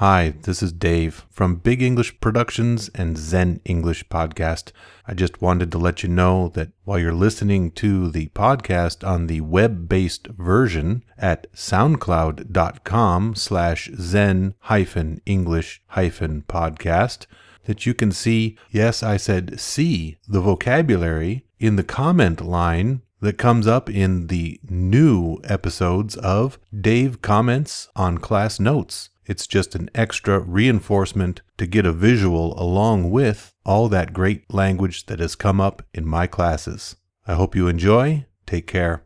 Hi, this is Dave from Big English Productions and Zen English Podcast. I just wanted to let you know that while you're listening to the podcast on the web-based version at soundcloud.com slash zen hyphen English hyphen podcast, that you can see, yes, I said see the vocabulary in the comment line that comes up in the new episodes of Dave Comments on Class Notes. It's just an extra reinforcement to get a visual along with all that great language that has come up in my classes. I hope you enjoy. Take care.